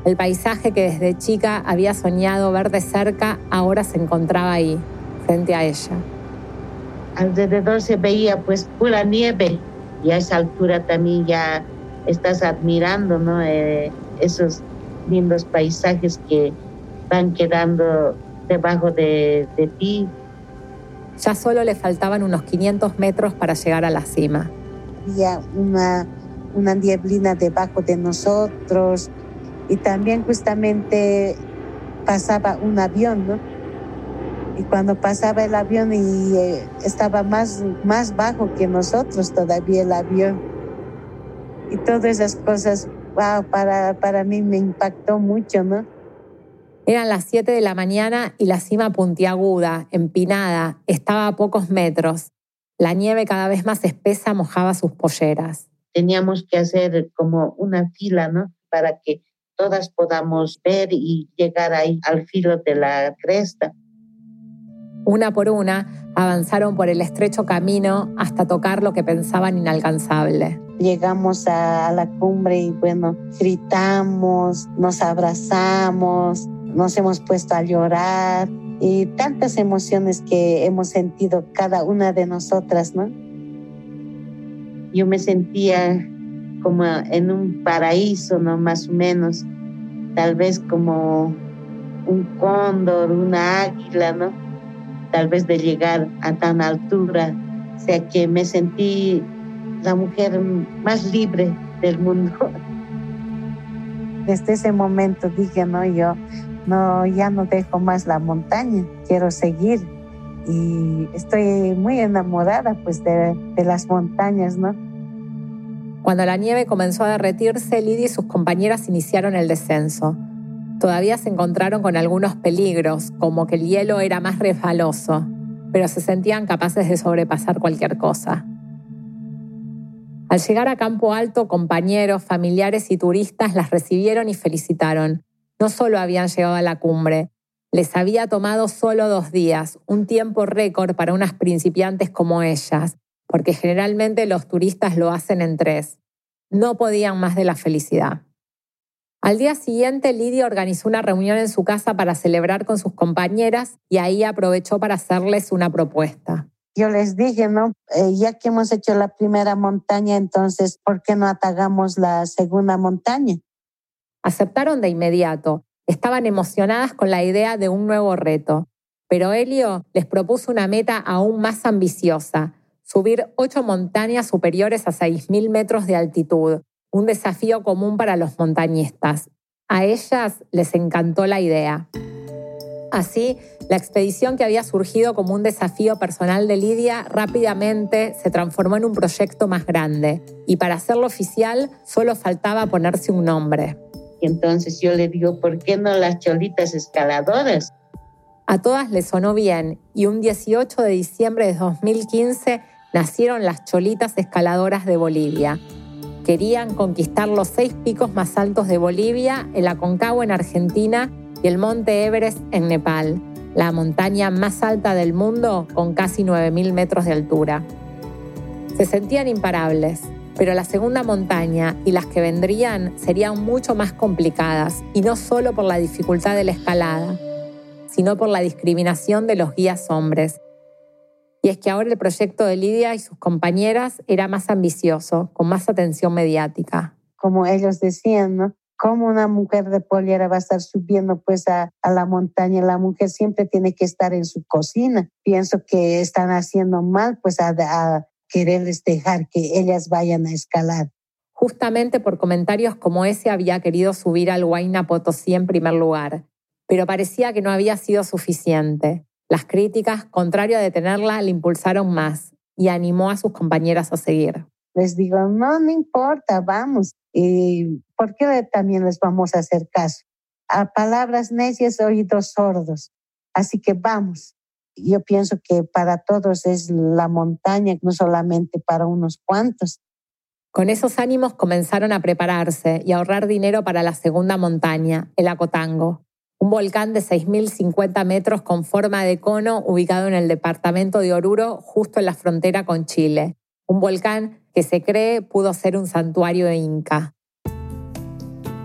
El paisaje que desde chica había soñado ver de cerca ahora se encontraba ahí, frente a ella. Alrededor se veía pues pura nieve y a esa altura también ya estás admirando ¿no? Eh, esos lindos paisajes que van quedando debajo de, de ti. Ya solo le faltaban unos 500 metros para llegar a la cima. Había una, una nieblina debajo de nosotros y también justamente pasaba un avión, ¿no? Y cuando pasaba el avión y eh, estaba más, más bajo que nosotros todavía el avión. Y todas esas cosas, wow, para, para mí me impactó mucho, ¿no? Eran las 7 de la mañana y la cima puntiaguda, empinada, estaba a pocos metros. La nieve cada vez más espesa mojaba sus polleras. Teníamos que hacer como una fila, ¿no? Para que todas podamos ver y llegar ahí al filo de la cresta. Una por una avanzaron por el estrecho camino hasta tocar lo que pensaban inalcanzable. Llegamos a la cumbre y bueno, gritamos, nos abrazamos, nos hemos puesto a llorar y tantas emociones que hemos sentido cada una de nosotras, ¿no? Yo me sentía como en un paraíso, ¿no? Más o menos, tal vez como un cóndor, una águila, ¿no? Tal vez de llegar a tan altura, o sea que me sentí la mujer más libre del mundo. Desde ese momento dije, no, yo no, ya no dejo más la montaña, quiero seguir. Y estoy muy enamorada pues de, de las montañas, ¿no? Cuando la nieve comenzó a derretirse, Lidia y sus compañeras iniciaron el descenso. Todavía se encontraron con algunos peligros, como que el hielo era más resbaloso, pero se sentían capaces de sobrepasar cualquier cosa. Al llegar a Campo Alto, compañeros, familiares y turistas las recibieron y felicitaron. No solo habían llegado a la cumbre, les había tomado solo dos días, un tiempo récord para unas principiantes como ellas, porque generalmente los turistas lo hacen en tres. No podían más de la felicidad. Al día siguiente, Lidia organizó una reunión en su casa para celebrar con sus compañeras y ahí aprovechó para hacerles una propuesta. Yo les dije, ¿no? Eh, ya que hemos hecho la primera montaña, entonces, ¿por qué no atagamos la segunda montaña? Aceptaron de inmediato. Estaban emocionadas con la idea de un nuevo reto. Pero Helio les propuso una meta aún más ambiciosa, subir ocho montañas superiores a 6.000 metros de altitud, un desafío común para los montañistas. A ellas les encantó la idea. Así, la expedición que había surgido como un desafío personal de Lidia rápidamente se transformó en un proyecto más grande y para hacerlo oficial solo faltaba ponerse un nombre. Y entonces yo le digo, ¿por qué no las cholitas escaladoras? A todas les sonó bien y un 18 de diciembre de 2015 nacieron las cholitas escaladoras de Bolivia. Querían conquistar los seis picos más altos de Bolivia, el Aconcagua en Argentina y el Monte Everest en Nepal, la montaña más alta del mundo con casi 9.000 metros de altura. Se sentían imparables, pero la segunda montaña y las que vendrían serían mucho más complicadas, y no solo por la dificultad de la escalada. sino por la discriminación de los guías hombres. Y es que ahora el proyecto de Lidia y sus compañeras era más ambicioso, con más atención mediática. Como ellos decían, ¿no? ¿Cómo una mujer de poliera va a estar subiendo pues a, la montaña? La mujer siempre tiene que estar en su cocina. Pienso que están haciendo mal pues a quererles dejar que ellas vayan a escalar. Justamente por comentarios como ese había querido subir al Huayna Potosí en primer lugar, pero parecía que no había sido suficiente. Las críticas, contrario a detenerla, le impulsaron más y animó a sus compañeras a seguir. Les digo, no, no importa, vamos. ¿Y por qué también les vamos a hacer caso? A palabras necias, oídos sordos. Así que vamos. Yo pienso que para todos es la montaña, no solamente para unos cuantos. Con esos ánimos comenzaron a prepararse y a ahorrar dinero para la segunda montaña, el Acotango, un volcán de 6.050 metros con forma de cono ubicado en el departamento de Oruro, justo en la frontera con Chile. Un volcán que se cree pudo ser un santuario Inca.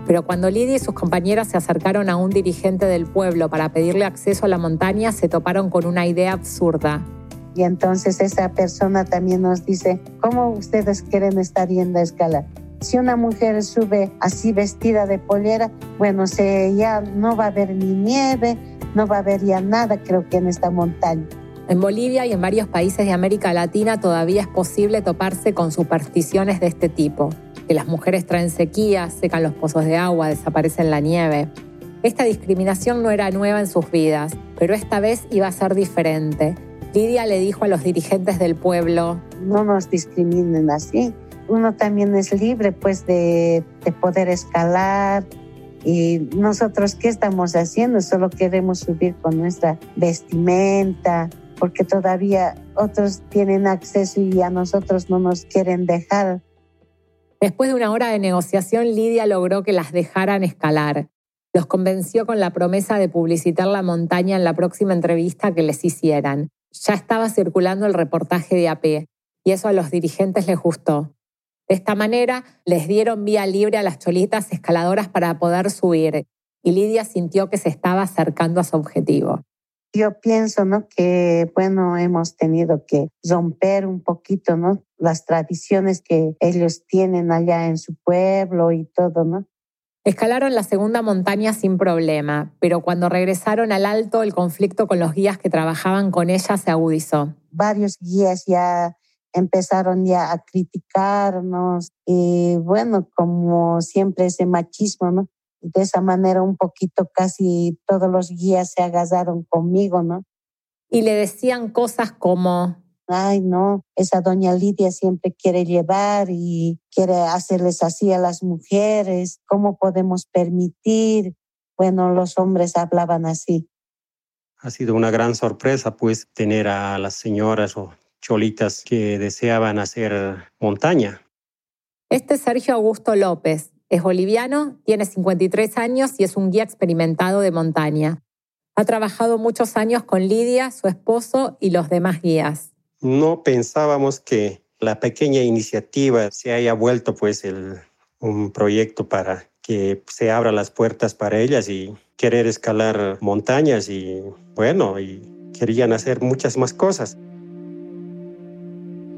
Pero cuando Lidia y sus compañeras se acercaron a un dirigente del pueblo para pedirle acceso a la montaña, se toparon con una idea absurda. Y entonces esa persona también nos dice, ¿cómo ustedes quieren estar yendo a escalar? Si una mujer sube así vestida de pollera, bueno, se, ya no va a haber ni nieve, no va a haber ya nada, creo que en esta montaña. En Bolivia y en varios países de América Latina todavía es posible toparse con supersticiones de este tipo que las mujeres traen sequía, secan los pozos de agua, desaparecen la nieve. Esta discriminación no era nueva en sus vidas, pero esta vez iba a ser diferente. Lidia le dijo a los dirigentes del pueblo, no nos discriminen así. Uno también es libre pues de, de poder escalar, y nosotros, ¿qué estamos haciendo? Solo queremos subir con nuestra vestimenta, porque todavía otros tienen acceso y a nosotros no nos quieren dejar. Después de una hora de negociación, Lidia logró que las dejaran escalar. Los convenció con la promesa de publicitar la montaña en la próxima entrevista que les hicieran. Ya estaba circulando el reportaje de AP y eso a los dirigentes les gustó. De esta manera, les dieron vía libre a las cholitas escaladoras para poder subir y Lidia sintió que se estaba acercando a su objetivo yo pienso, ¿no? Que, bueno, hemos tenido que romper un poquito, ¿no? Las tradiciones que ellos tienen allá en su pueblo y todo, ¿no? Escalaron la segunda montaña sin problema, pero cuando regresaron al alto, el conflicto con los guías que trabajaban con ella se agudizó. Varios guías ya empezaron ya a criticarnos y bueno, como siempre ese machismo, ¿no? De esa manera un poquito casi todos los guías se agasaron conmigo, ¿no? Y le decían cosas como, ay, no, esa doña Lidia siempre quiere llevar y quiere hacerles así a las mujeres, ¿cómo podemos permitir? Bueno, los hombres hablaban así. Ha sido una gran sorpresa, pues, tener a las señoras o cholitas que deseaban hacer montaña. Este es Sergio Augusto López, es boliviano, tiene 53 años y es un guía experimentado de montaña. Ha trabajado muchos años con Lidia, su esposo y los demás guías. No pensábamos que la pequeña iniciativa se haya vuelto pues un proyecto para que se abran las puertas para ellas y querer escalar montañas y bueno, y querían hacer muchas más cosas.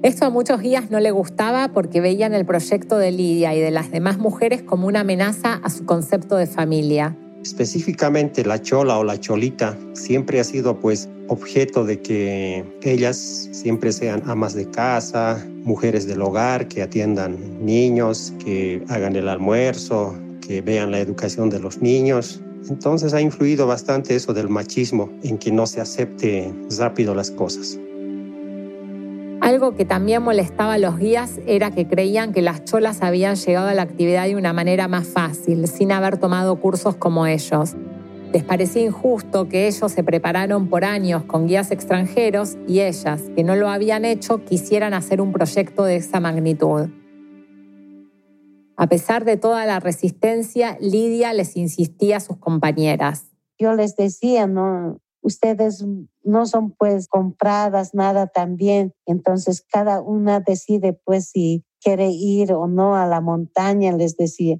Esto a muchos guías no le gustaba porque veían el proyecto de Lidia y de las demás mujeres como una amenaza a su concepto de familia. Específicamente la chola o la cholita siempre ha sido pues objeto de que ellas siempre sean amas de casa, mujeres del hogar, que atiendan niños, que hagan el almuerzo, que vean la educación de los niños. Entonces ha influido bastante eso del machismo en que no se acepte rápido las cosas. Algo que también molestaba a los guías era que creían que las cholas habían llegado a la actividad de una manera más fácil, sin haber tomado cursos como ellos. Les parecía injusto que ellos se prepararon por años con guías extranjeros y ellas, que no lo habían hecho, quisieran hacer un proyecto de esa magnitud. A pesar de toda la resistencia, Lidia les insistía a sus compañeras. Yo les decía, no, ustedes no son pues compradas nada también, entonces cada una decide pues si quiere ir o no a la montaña, les decía.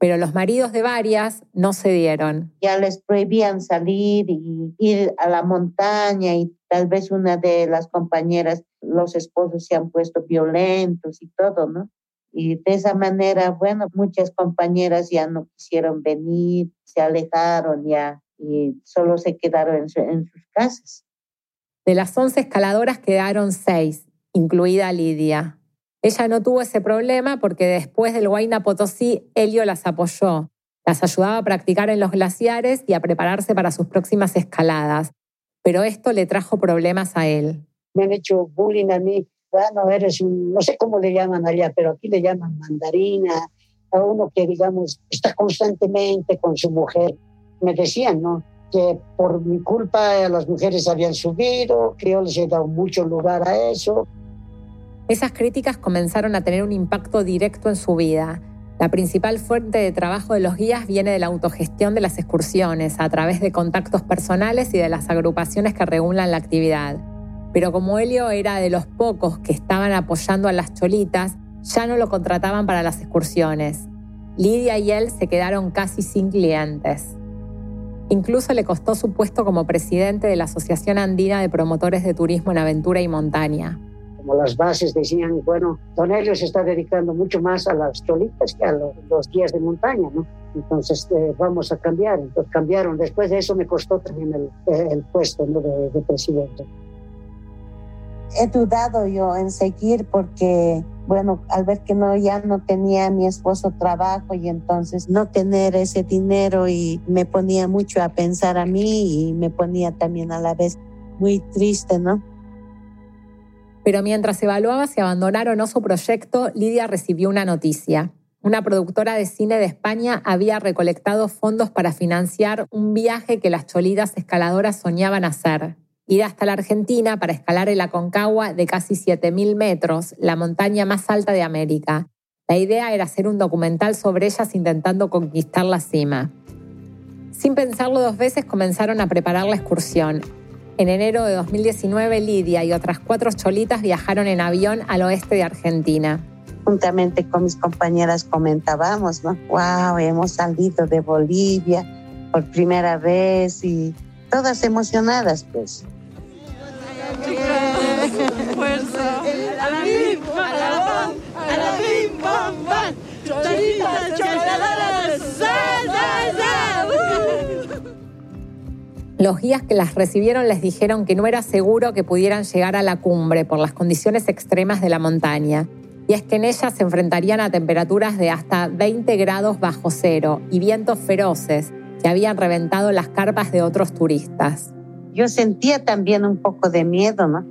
pero los maridos de varias no cedieron. Ya les prohibían salir y ir a la montaña y tal vez una de las compañeras, los esposos se han puesto violentos y todo, ¿no? Y de esa manera, bueno, muchas compañeras ya no quisieron venir, se alejaron ya y solo se quedaron en, sus casas. De las 11 escaladoras quedaron seis, incluida Lidia. Ella no tuvo ese problema porque después del Huayna Potosí, Helio las apoyó. Las ayudaba a practicar en los glaciares y a prepararse para sus próximas escaladas. Pero esto le trajo problemas a él. Me han hecho bullying a mí. Bueno, eres un, no sé cómo le llaman allá, pero aquí le llaman mandarina. A uno que, digamos, está constantemente con su mujer. Me decían. Que por mi culpa las mujeres habían subido, que yo les he dado mucho lugar a eso esas críticas comenzaron a tener un impacto directo en su vida. La principal fuente de trabajo de los guías viene de la autogestión de las excursiones, a través de contactos personales y de las agrupaciones que regulan la actividad. Pero como Helio era de los pocos que estaban apoyando a las cholitas, ya no lo contrataban para las excursiones. Lidia y él se quedaron casi sin clientes. Incluso le costó su puesto como presidente de la Asociación Andina de Promotores de Turismo en Aventura y Montaña como las bases decían, bueno, Don Helio se está dedicando mucho más a las cholitas que a los, guías de montaña, ¿no? Entonces eh, vamos a cambiar. Entonces cambiaron. Después de eso me costó también el, el puesto de, de presidente. He dudado yo en seguir porque bueno, al ver que no ya no tenía mi esposo trabajo y entonces no tener ese dinero y me ponía mucho a pensar a mí y me ponía también a la vez muy triste, ¿no? Pero mientras evaluaba si abandonar o no su proyecto, Lidia recibió una noticia. Una productora de cine de España había recolectado fondos para financiar un viaje que las cholidas escaladoras soñaban hacer. Ir hasta la Argentina para escalar el Aconcagua de casi 7.000 metros, la montaña más alta de América. La idea era hacer un documental sobre ellas intentando conquistar la cima. Sin pensarlo dos veces comenzaron a preparar la excursión. En enero de 2019, Lidia y otras cuatro cholitas viajaron en avión al oeste de Argentina. Juntamente con mis compañeras comentábamos, ¿no? ¡Wow! Hemos salido de Bolivia por primera vez y todas emocionadas, pues. A la a la Los guías que las recibieron les dijeron que no era seguro que pudieran llegar a la cumbre por las condiciones extremas de la montaña. Y es que en ellas se enfrentarían a temperaturas de hasta 20 grados bajo cero y vientos feroces que habían reventado las carpas de otros turistas. Yo sentía también un poco de miedo, ¿no?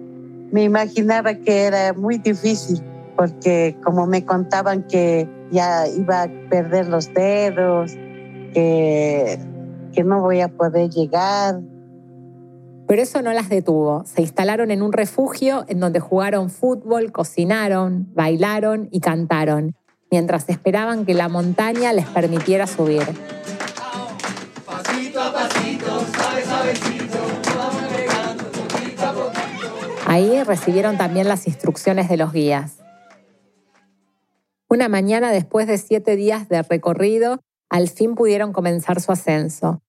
Me imaginaba que era muy difícil porque como me contaban que ya iba a perder los dedos, que que no voy a poder llegar. Pero eso no las detuvo. Se instalaron en un refugio en donde jugaron fútbol, cocinaron, bailaron y cantaron, mientras esperaban que la montaña les permitiera subir. Ahí recibieron también las instrucciones de los guías. Una mañana después de siete días de recorrido, al fin pudieron comenzar su ascenso.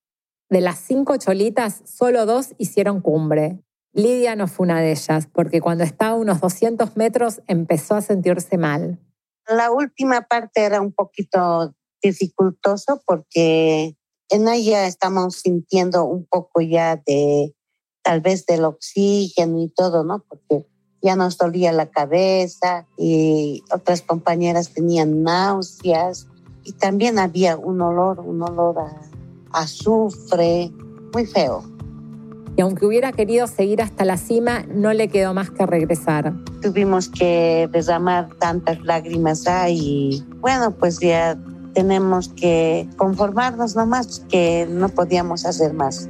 De las cinco cholitas, solo dos hicieron cumbre. Lidia no fue una de ellas, porque cuando estaba a unos 200 metros empezó a sentirse mal. La última parte era un poquito dificultoso porque en ella estamos sintiendo un poco ya de tal vez del oxígeno y todo, ¿no? Porque ya nos dolía la cabeza y otras compañeras tenían náuseas y también había un olor, un olor a azufre, muy feo. Y aunque hubiera querido seguir hasta la cima, no le quedó más que regresar. Tuvimos que derramar tantas lágrimas ahí. Bueno, pues ya tenemos que conformarnos nomás que no podíamos hacer más.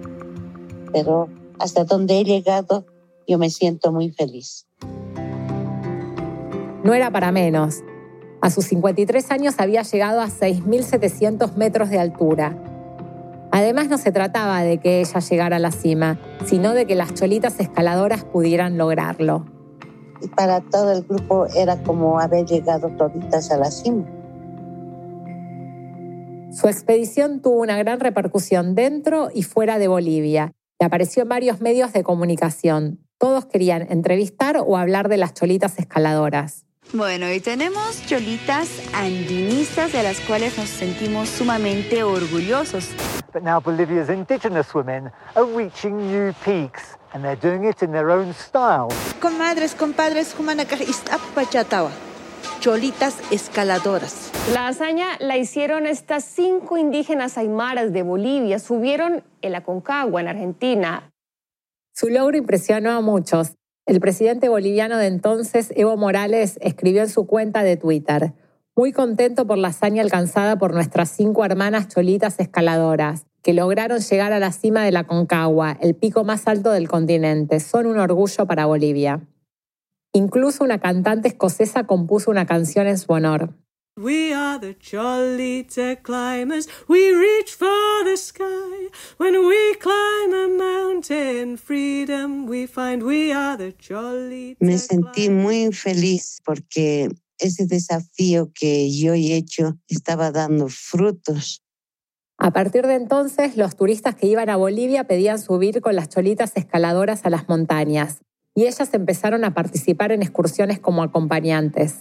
Pero hasta donde he llegado, yo me siento muy feliz. No era para menos. A sus 53 años había llegado a 6.700 metros de altura Además, no se trataba de que ella llegara a la cima, sino de que las cholitas escaladoras pudieran lograrlo. Y para todo el grupo era como haber llegado toditas a la cima. Su expedición tuvo una gran repercusión dentro y fuera de Bolivia y apareció en varios medios de comunicación. Todos querían entrevistar o hablar de las cholitas escaladoras. Bueno, y tenemos cholitas andinistas de las cuales nos sentimos sumamente orgullosos. But now Bolivia's indigenous women are reaching new peaks and they're doing it in their own style. Comadres, compadres, Pachatawa, cholitas escaladoras. La hazaña la hicieron estas cinco indígenas aymaras de Bolivia. Subieron el Aconcagua en Argentina. Su logro impresionó a muchos. El presidente boliviano de entonces, Evo Morales, escribió en su cuenta de Twitter, muy contento por la hazaña alcanzada por nuestras cinco hermanas cholitas escaladoras, que lograron llegar a la cima de la Concagua, el pico más alto del continente. Son un orgullo para Bolivia. Incluso una cantante escocesa compuso una canción en su honor. We are the Cholita climbers. We reach for the sky. When we climb a mountain, freedom we find. We are the Cholita. Me sentí muy feliz porque ese desafío que yo he hecho estaba dando frutos. A partir de entonces, los turistas que iban a Bolivia pedían subir con las cholitas escaladoras a las montañas, y ellas empezaron a participar en excursiones como acompañantes.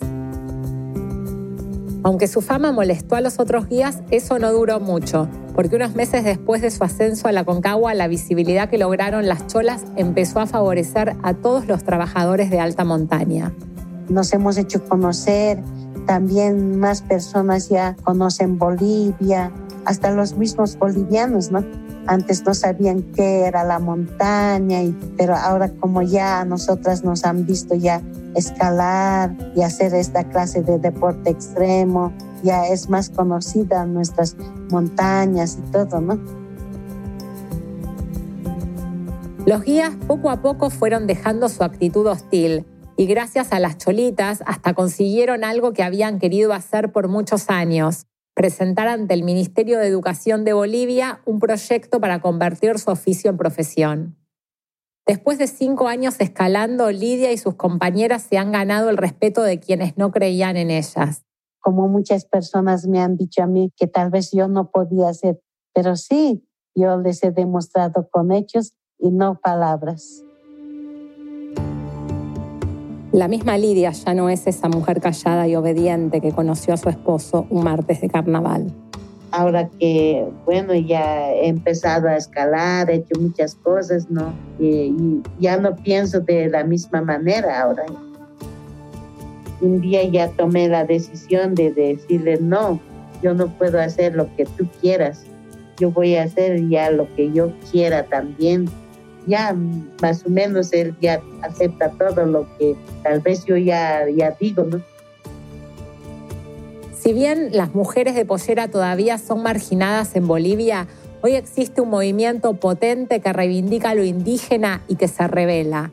Aunque su fama molestó a los otros guías, eso no duró mucho, porque unos meses después de su ascenso a la Concagua, la visibilidad que lograron las cholas empezó a favorecer a todos los trabajadores de alta montaña nos hemos hecho conocer, también más personas ya conocen Bolivia, hasta los mismos bolivianos, ¿no? Antes no sabían qué era la montaña, y, pero ahora como ya nosotras nos han visto ya escalar y hacer esta clase de deporte extremo, ya es más conocida nuestras montañas y todo, ¿no? Los guías poco a poco fueron dejando su actitud hostil y gracias a las cholitas hasta consiguieron algo que habían querido hacer por muchos años, presentar ante el Ministerio de Educación de Bolivia un proyecto para convertir su oficio en profesión. Después de cinco años escalando, Lidia y sus compañeras se han ganado el respeto de quienes no creían en ellas. Como muchas personas me han dicho a mí que tal vez yo no podía hacer, pero sí, yo les he demostrado con hechos y no palabras. La misma Lidia ya no es esa mujer callada y obediente que conoció a su esposo un martes de carnaval. Ahora que, bueno, ya he empezado a escalar, he hecho muchas cosas, ¿no? Y, ya no pienso de la misma manera ahora. Un día ya tomé la decisión de decirle, no, yo no puedo hacer lo que tú quieras, yo voy a hacer ya lo que yo quiera también ya más o menos él ya acepta todo lo que tal vez yo ya, ya digo, ¿no? Si bien las mujeres de pollera todavía son marginadas en Bolivia, hoy existe un movimiento potente que reivindica lo indígena y que se revela.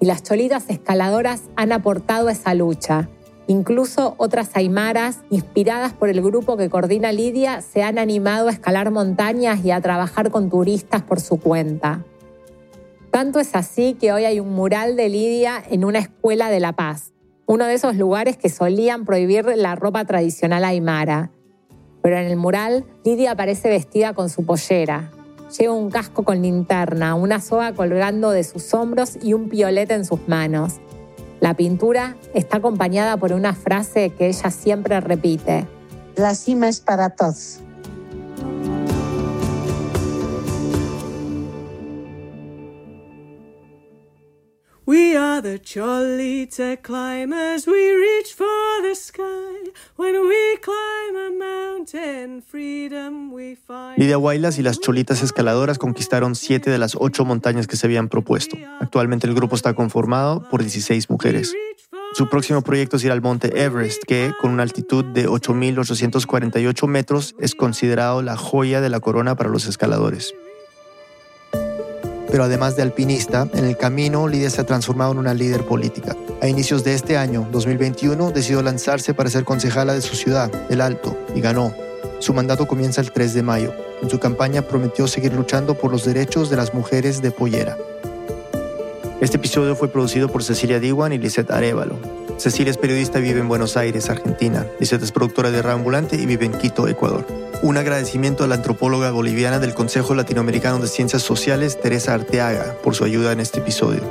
Y las cholitas escaladoras han aportado esa lucha. Incluso otras aymaras, inspiradas por el grupo que coordina Lidia, se han animado a escalar montañas y a trabajar con turistas por su cuenta. Tanto es así que hoy hay un mural de Lidia en una escuela de La Paz, uno de esos lugares que solían prohibir la ropa tradicional aymara. Pero en el mural, Lidia aparece vestida con su pollera. Lleva un casco con linterna, una soga colgando de sus hombros y un piolete en sus manos. La pintura está acompañada por una frase que ella siempre repite. La cima es para todos. We are the Cholita climbers, we reach for the sky. When we climb a mountain, freedom we find. Lidia Guaylas y las Cholitas escaladoras conquistaron siete de las ocho montañas que se habían propuesto. Actualmente el grupo está conformado por 16 mujeres. Su próximo proyecto es ir al monte Everest, que, con una altitud de 8.848 metros, es considerado la joya de la corona para los escaladores pero además de alpinista, en el camino Lidia se ha transformado en una líder política. A inicios de este año, 2021, decidió lanzarse para ser concejala de su ciudad, El Alto, y ganó. Su mandato comienza el 3 de mayo. En su campaña prometió seguir luchando por los derechos de las mujeres de Pollera. Este episodio fue producido por Cecilia Diwan y Lisette Arevalo. Cecilia es periodista y vive en Buenos Aires, Argentina. Lisette es productora de Ambulante y vive en Quito, Ecuador. Un agradecimiento a la antropóloga boliviana del Consejo Latinoamericano de Ciencias Sociales, Teresa Arteaga, por su ayuda en este episodio.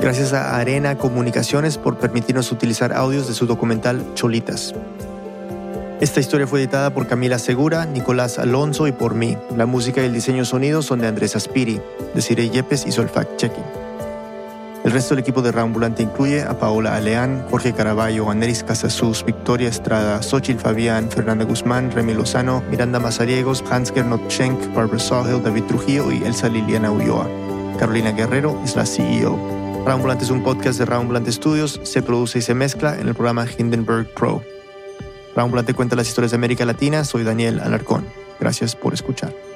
Gracias a Arena Comunicaciones por permitirnos utilizar audios de su documental Cholitas. Esta historia fue editada por Camila Segura, Nicolás Alonso y por mí. La música y el diseño sonido son de Andrés Aspiri, de Cire Yepes hizo el fact-checking. El resto del equipo de Rambulante incluye a Paola Aleán, Jorge Caraballo, Aneris Casasus, Victoria Estrada, Xochil Fabián, Fernanda Guzmán, Remy Lozano, Miranda Mazariegos, Hans Gernot Schenk, Barbara Sahel, David Trujillo y Elsa Liliana Ulloa. Carolina Guerrero es la CEO. Rambulante es un podcast de Rambulante Studios, se produce y se mezcla en el programa Hindenburg Pro. Rambulante cuenta las historias de América Latina, soy Daniel Alarcón. Gracias por escuchar.